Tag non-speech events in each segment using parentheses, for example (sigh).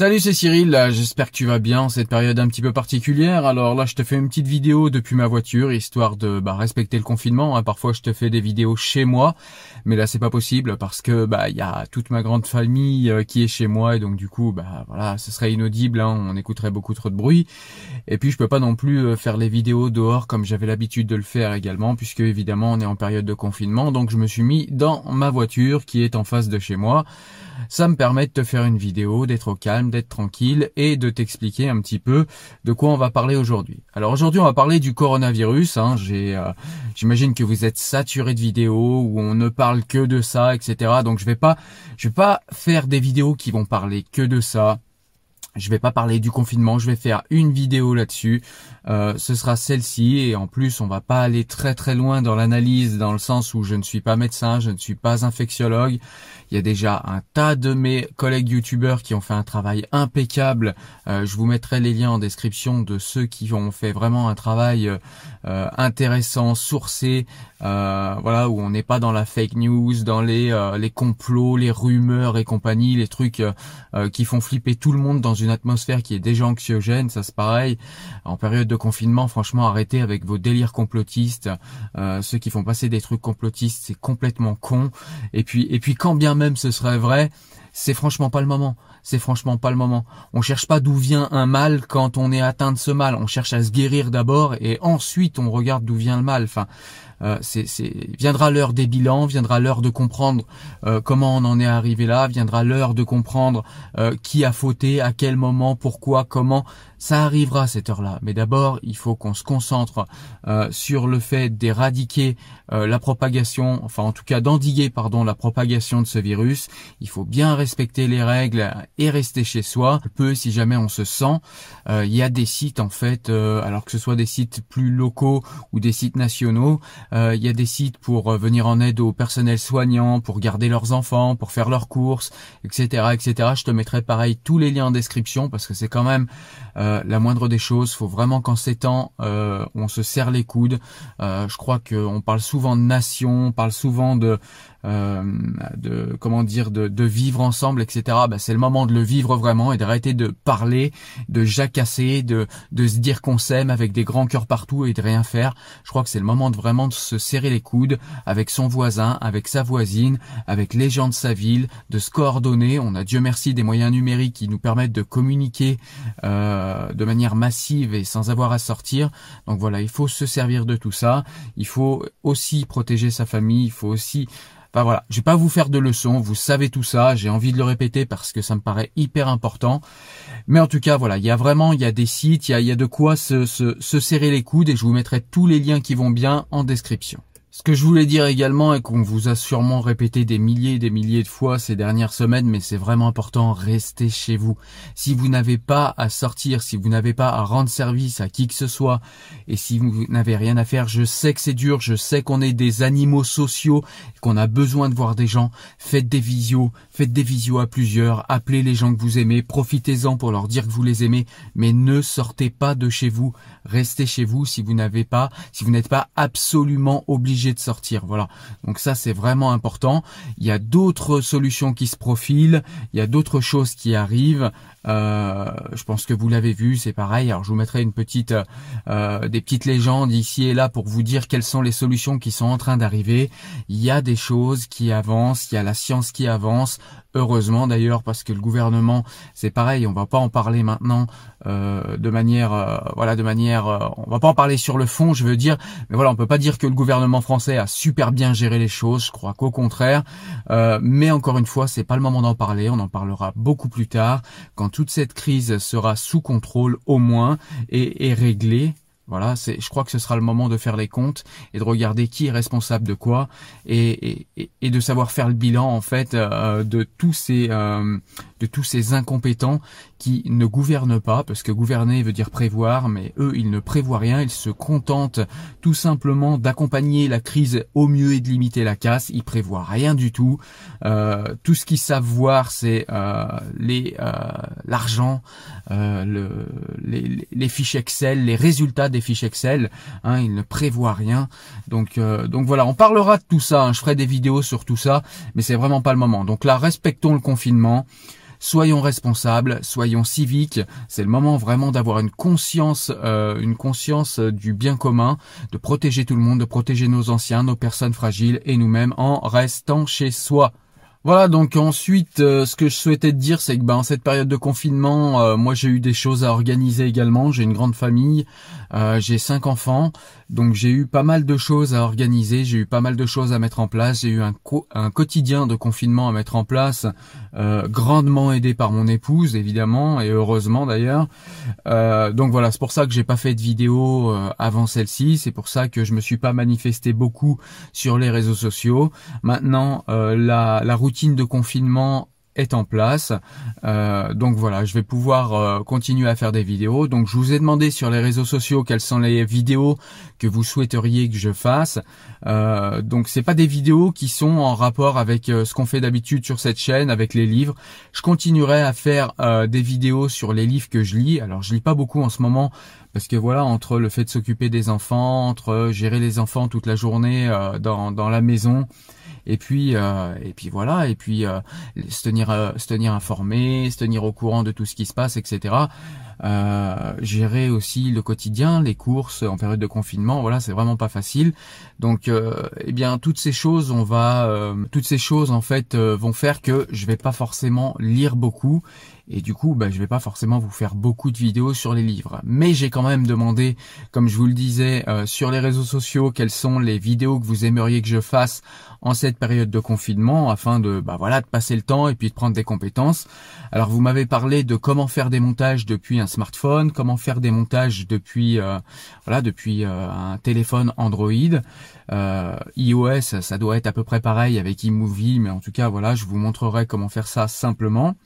Salut, c'est Cyril, j'espère que tu vas bien en cette période un petit peu particulière. Alors là, je te fais une petite vidéo depuis ma voiture, histoire de bah, respecter le confinement. Hein. Parfois, je te fais des vidéos chez moi, mais là, c'est pas possible parce que bah il y a toute ma grande famille euh, qui est chez moi et donc du coup, bah voilà, ce serait inaudible, hein. on écouterait beaucoup trop de bruit. Et puis, je peux pas non plus euh, faire les vidéos dehors comme j'avais l'habitude de le faire également, puisque évidemment, on est en période de confinement. Donc, je me suis mis dans ma voiture qui est en face de chez moi. Ça me permet de te faire une vidéo, d'être au calme, d'être tranquille et de t'expliquer un petit peu de quoi on va parler aujourd'hui. Alors aujourd'hui, on va parler du coronavirus. Hein. Euh, j'imagine que vous êtes saturé de vidéos où on ne parle que de ça, etc. Donc je vais pas, je vais pas faire des vidéos qui vont parler que de ça. Je vais pas parler du confinement, je vais faire une vidéo là-dessus. Euh, ce sera celle-ci et en plus on va pas aller très très loin dans l'analyse dans le sens où je ne suis pas médecin, je ne suis pas infectiologue. Il y a déjà un tas de mes collègues youtubeurs qui ont fait un travail impeccable. Euh, je vous mettrai les liens en description de ceux qui ont fait vraiment un travail euh, intéressant, sourcé, voilà où on n'est pas dans la fake news, dans les les complots, les rumeurs et compagnie, les trucs qui font flipper tout le monde dans une atmosphère qui est déjà anxiogène, ça c'est pareil. En période de confinement, franchement, arrêtez avec vos délires complotistes. Euh, ceux qui font passer des trucs complotistes, c'est complètement con. Et puis, et puis quand bien même ce serait vrai, c'est franchement pas le moment. C'est franchement pas le moment. On cherche pas d'où vient un mal quand on est atteint de ce mal. On cherche à se guérir d'abord et ensuite on regarde d'où vient le mal. Euh, viendra l'heure des bilans, viendra l'heure de comprendre euh, comment on en est arrivé là, viendra l'heure de comprendre euh, qui a fauté, à quel moment, pourquoi, comment. Ça arrivera cette heure-là. Mais d'abord, il faut qu'on se concentre sur le fait d'éradiquer la propagation, enfin en tout cas d'endiguer pardon la propagation de ce virus. Il faut bien respecter les règles et rester chez soi. Peu si jamais on se sent. Il y a des sites en fait, alors que ce soit des sites plus locaux ou des sites nationaux, euh, y a des sites pour euh, venir en aide aux personnels soignants, pour garder leurs enfants, pour faire leurs courses, etc., etc. Je te mettrai pareil tous les liens en description parce que c'est quand même euh, la moindre des choses. Faut vraiment qu'en ces temps, on se serre les coudes. je crois qu'on parle souvent de nation, on parle souvent de euh, de comment dire de, de vivre ensemble etc bah, c'est le moment de le vivre vraiment et d'arrêter de parler de jacasser de de se dire qu'on s'aime avec des grands cœurs partout et de rien faire je crois que c'est le moment de vraiment de se serrer les coudes avec son voisin avec sa voisine avec les gens de sa ville de se coordonner. On a Dieu merci des moyens numériques qui nous permettent de communiquer euh, de manière massive et sans avoir à sortir. Donc voilà il faut se servir de tout ça. Il faut aussi protéger sa famille. Il faut aussi Enfin voilà, je vais pas vous faire de leçons, vous savez tout ça, j'ai envie de le répéter parce que ça me paraît hyper important. Mais en tout cas, voilà, il y a vraiment, il y a des sites, il y a, de quoi se, se, se serrer les coudes et je vous mettrai tous les liens qui vont bien en description. Ce que je voulais dire également et qu'on vous a sûrement répété des milliers et des milliers de fois ces dernières semaines, mais c'est vraiment important, restez chez vous. Si vous n'avez pas à sortir, si vous n'avez pas à rendre service à qui que ce soit, et si vous n'avez rien à faire, je sais que c'est dur, je sais qu'on est des animaux sociaux, qu'on a besoin de voir des gens, faites des visios, faites des visios à plusieurs, appelez les gens que vous aimez, profitez-en pour leur dire que vous les aimez, mais ne sortez pas de chez vous, restez chez vous si vous n'avez pas, si vous n'êtes pas absolument obligé de sortir. Voilà. Donc ça, c'est vraiment important. Il y a d'autres solutions qui se profilent. Il y a d'autres choses qui arrivent. Euh, je pense que vous l'avez vu, c'est pareil. Alors je vous mettrai une petite, euh, des petites légendes ici et là pour vous dire quelles sont les solutions qui sont en train d'arriver. Il y a des choses qui avancent, il y a la science qui avance. Heureusement d'ailleurs parce que le gouvernement, c'est pareil. On va pas en parler maintenant euh, de manière, euh, voilà, de manière, euh, on va pas en parler sur le fond, je veux dire. Mais voilà, on peut pas dire que le gouvernement français a super bien géré les choses. Je crois qu'au contraire. mais encore une fois, c'est pas le moment d'en parler. On en parlera beaucoup plus tard quand toute cette crise sera sous contrôle au moins et, réglée. Voilà, c'est, je crois que ce sera le moment de faire les comptes et de regarder qui est responsable de quoi et, et, de savoir faire le bilan en fait euh, de tous ces euh, de tous ces incompétents qui ne gouvernent pas, parce que gouverner veut dire prévoir, mais eux, ils ne prévoient rien, ils se contentent tout simplement d'accompagner la crise au mieux et de limiter la casse, ils prévoient rien du tout. Euh, tout ce qu'ils savent voir, c'est euh, les l'argent, le, les, les, fiches Excel, les résultats des fiches Excel, hein, ils ne prévoient rien. Donc, euh, donc voilà, on parlera de tout ça, hein. je ferai des vidéos sur tout ça, mais c'est vraiment pas le moment. Donc là, respectons le confinement. soyons responsables, soyons civiques. C'est le moment vraiment d'avoir une conscience, euh, une conscience du bien commun, de protéger tout le monde, de protéger nos anciens, nos personnes fragiles et nous-mêmes en restant chez soi. Voilà, donc ensuite, euh, ce que je souhaitais te dire, c'est que ben, en cette période de confinement, euh, moi j'ai eu des choses à organiser également. J'ai une grande famille, euh, j'ai cinq enfants, donc j'ai eu pas mal de choses à organiser, j'ai eu pas mal de choses à mettre en place. J'ai eu un, quotidien de confinement à mettre en place, grandement aidé par mon épouse évidemment et heureusement d'ailleurs. donc voilà, c'est pour ça que j'ai pas fait de vidéo avant celle-ci. C'est pour ça que je me suis pas manifesté beaucoup sur les réseaux sociaux. Maintenant, la, routine de confinement est en place. Euh, donc voilà, je vais pouvoir euh, continuer à faire des vidéos. Donc je vous ai demandé sur les réseaux sociaux quelles sont les vidéos que vous souhaiteriez que je fasse. Euh, donc c'est pas des vidéos qui sont en rapport avec euh, ce qu'on fait d'habitude sur cette chaîne, avec les livres. Je continuerai à faire des vidéos sur les livres que je lis. Alors je lis pas beaucoup en ce moment parce que voilà, entre le fait de s'occuper des enfants, entre gérer les enfants toute la journée dans, dans la maison, et puis euh, et puis voilà et puis euh, euh, se tenir informé se tenir au courant de tout ce qui se passe etc euh, gérer aussi le quotidien, les courses en période de confinement, voilà, c'est vraiment pas facile. Donc, euh, eh bien, toutes ces choses, on va, toutes ces choses en fait vont faire que je vais pas forcément lire beaucoup et du coup, bah, je vais pas forcément vous faire beaucoup de vidéos sur les livres. Mais j'ai quand même demandé, comme je vous le disais, sur les réseaux sociaux, quelles sont les vidéos que vous aimeriez que je fasse en cette période de confinement afin de bah voilà de passer le temps et puis de prendre des compétences. Alors vous m'avez parlé de comment faire des montages depuis un smartphone, comment faire des montages depuis euh, voilà depuis euh, un téléphone Android. Euh, iOS, ça doit être à peu près pareil avec iMovie, mais en tout cas voilà, je vous montrerai comment faire ça simplement.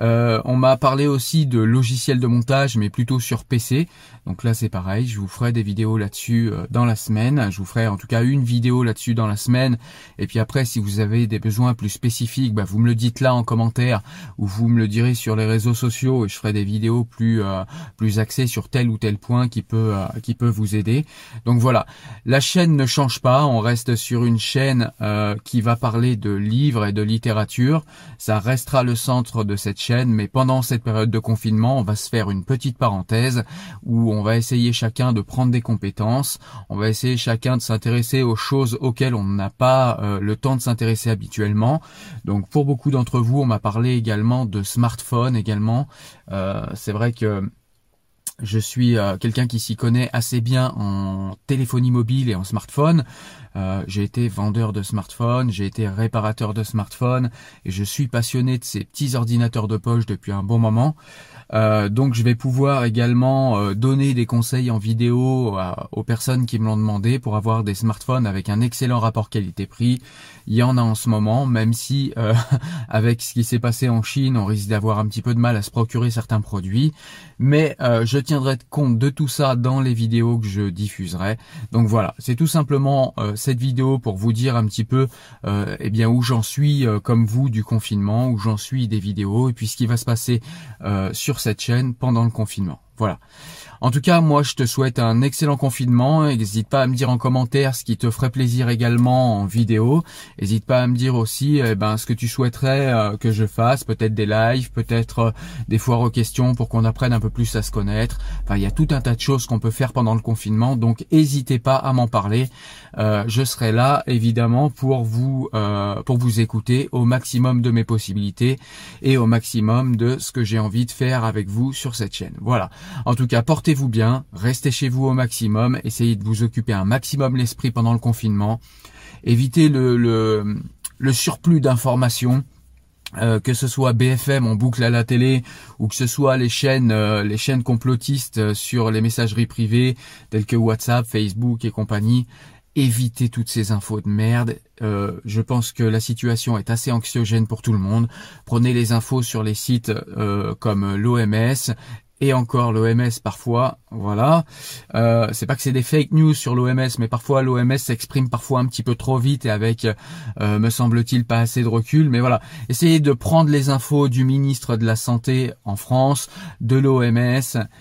Euh, on m'a parlé aussi de logiciels de montage, mais plutôt sur PC. Donc là, c'est pareil. Je vous ferai des vidéos là-dessus euh, dans la semaine. Je vous ferai en tout cas une vidéo là-dessus dans la semaine. Et puis après, si vous avez des besoins plus spécifiques, bah, vous me le dites là en commentaire ou vous me le direz sur les réseaux sociaux et je ferai des vidéos plus euh, plus axées sur tel ou tel point qui peut qui peut vous aider. Donc voilà, la chaîne ne change pas. On reste sur une chaîne qui va parler de livres et de littérature. Ça restera le centre de cette chaîne, mais pendant cette période de confinement, on va se faire une petite parenthèse où on va essayer chacun de prendre des compétences, on va essayer chacun de s'intéresser aux choses auxquelles on n'a pas euh, le temps de s'intéresser habituellement. Donc pour beaucoup d'entre vous, on m'a parlé également de smartphone également. Euh, c'est vrai que je suis euh, quelqu'un qui s'y connaît assez bien en téléphonie mobile et en smartphone. Euh, j'ai été vendeur de smartphones, j'ai été réparateur de smartphones et je suis passionné de ces petits ordinateurs de poche depuis un bon moment. Euh, donc je vais pouvoir également euh, donner des conseils en vidéo aux personnes qui me l'ont demandé pour avoir des smartphones avec un excellent rapport qualité-prix. Il y en a en ce moment, même si euh, (laughs) avec ce qui s'est passé en Chine, on risque d'avoir un petit peu de mal à se procurer certains produits. Mais je tiendrai compte de tout ça dans les vidéos que je diffuserai. Donc voilà, c'est tout simplement cette vidéo pour vous dire un petit peu eh bien où j'en suis comme vous du confinement, où j'en suis des vidéos et puis ce qui va se passer sur cette chaîne pendant le confinement. Voilà. En tout cas, moi, je te souhaite un excellent confinement. N'hésite pas à me dire en commentaire ce qui te ferait plaisir également en vidéo. N'hésite pas à me dire aussi eh ben, ce que tu souhaiterais euh, que je fasse. Peut-être des lives, peut-être euh, des foires aux questions pour qu'on apprenne un peu plus à se connaître. Enfin, il y a tout un tas de choses qu'on peut faire pendant le confinement. Donc, n'hésitez pas à m'en parler. Euh, je serai là, évidemment, pour vous, pour vous écouter au maximum de mes possibilités et au maximum de ce que j'ai envie de faire avec vous sur cette chaîne. Voilà. En tout cas, portez vous bien, restez chez vous au maximum, essayez de vous occuper un maximum l'esprit pendant le confinement, évitez le, le, surplus d'informations. Euh, que ce soit BFM en boucle à la télé ou que ce soit les chaînes euh, les chaînes complotistes euh, sur les messageries privées telles que WhatsApp, Facebook et compagnie, évitez toutes ces infos de merde. Je pense que la situation est assez anxiogène pour tout le monde. Prenez les infos sur les sites comme l'OMS et encore l'OMS parfois, voilà. Euh, c'est pas que c'est des fake news sur l'OMS, mais parfois l'OMS s'exprime parfois un petit peu trop vite et avec, euh, me semble-t-il, pas assez de recul. Mais voilà, essayez de prendre les infos du ministre de la Santé en France, de l'OMS.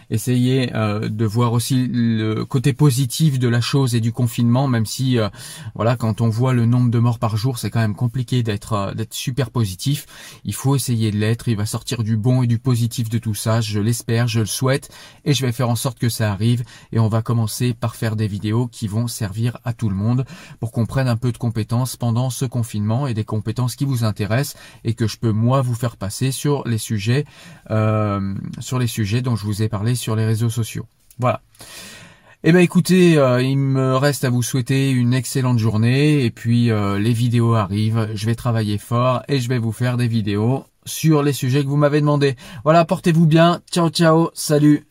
Essayez euh, de voir aussi le côté positif de la chose et du confinement, même si, voilà, quand on voit le nombre de morts par jour, c'est quand même compliqué d'être d'être super positif. Il faut essayer de l'être. Il va sortir du bon et du positif de tout ça. Je l'espère je le souhaite et je vais faire en sorte que ça arrive et on va commencer par faire des vidéos qui vont servir à tout le monde pour qu'on prenne un peu de compétences pendant ce confinement et des compétences qui vous intéressent et que je peux moi vous faire passer sur les sujets euh, sur les sujets dont je vous ai parlé sur les réseaux sociaux. Voilà. Eh ben écoutez, euh, il me reste à vous souhaiter une excellente journée et puis euh, les vidéos arrivent, je vais travailler fort et je vais vous faire des vidéos sur les sujets que vous m'avez demandé. Voilà, portez-vous bien. Ciao ciao, salut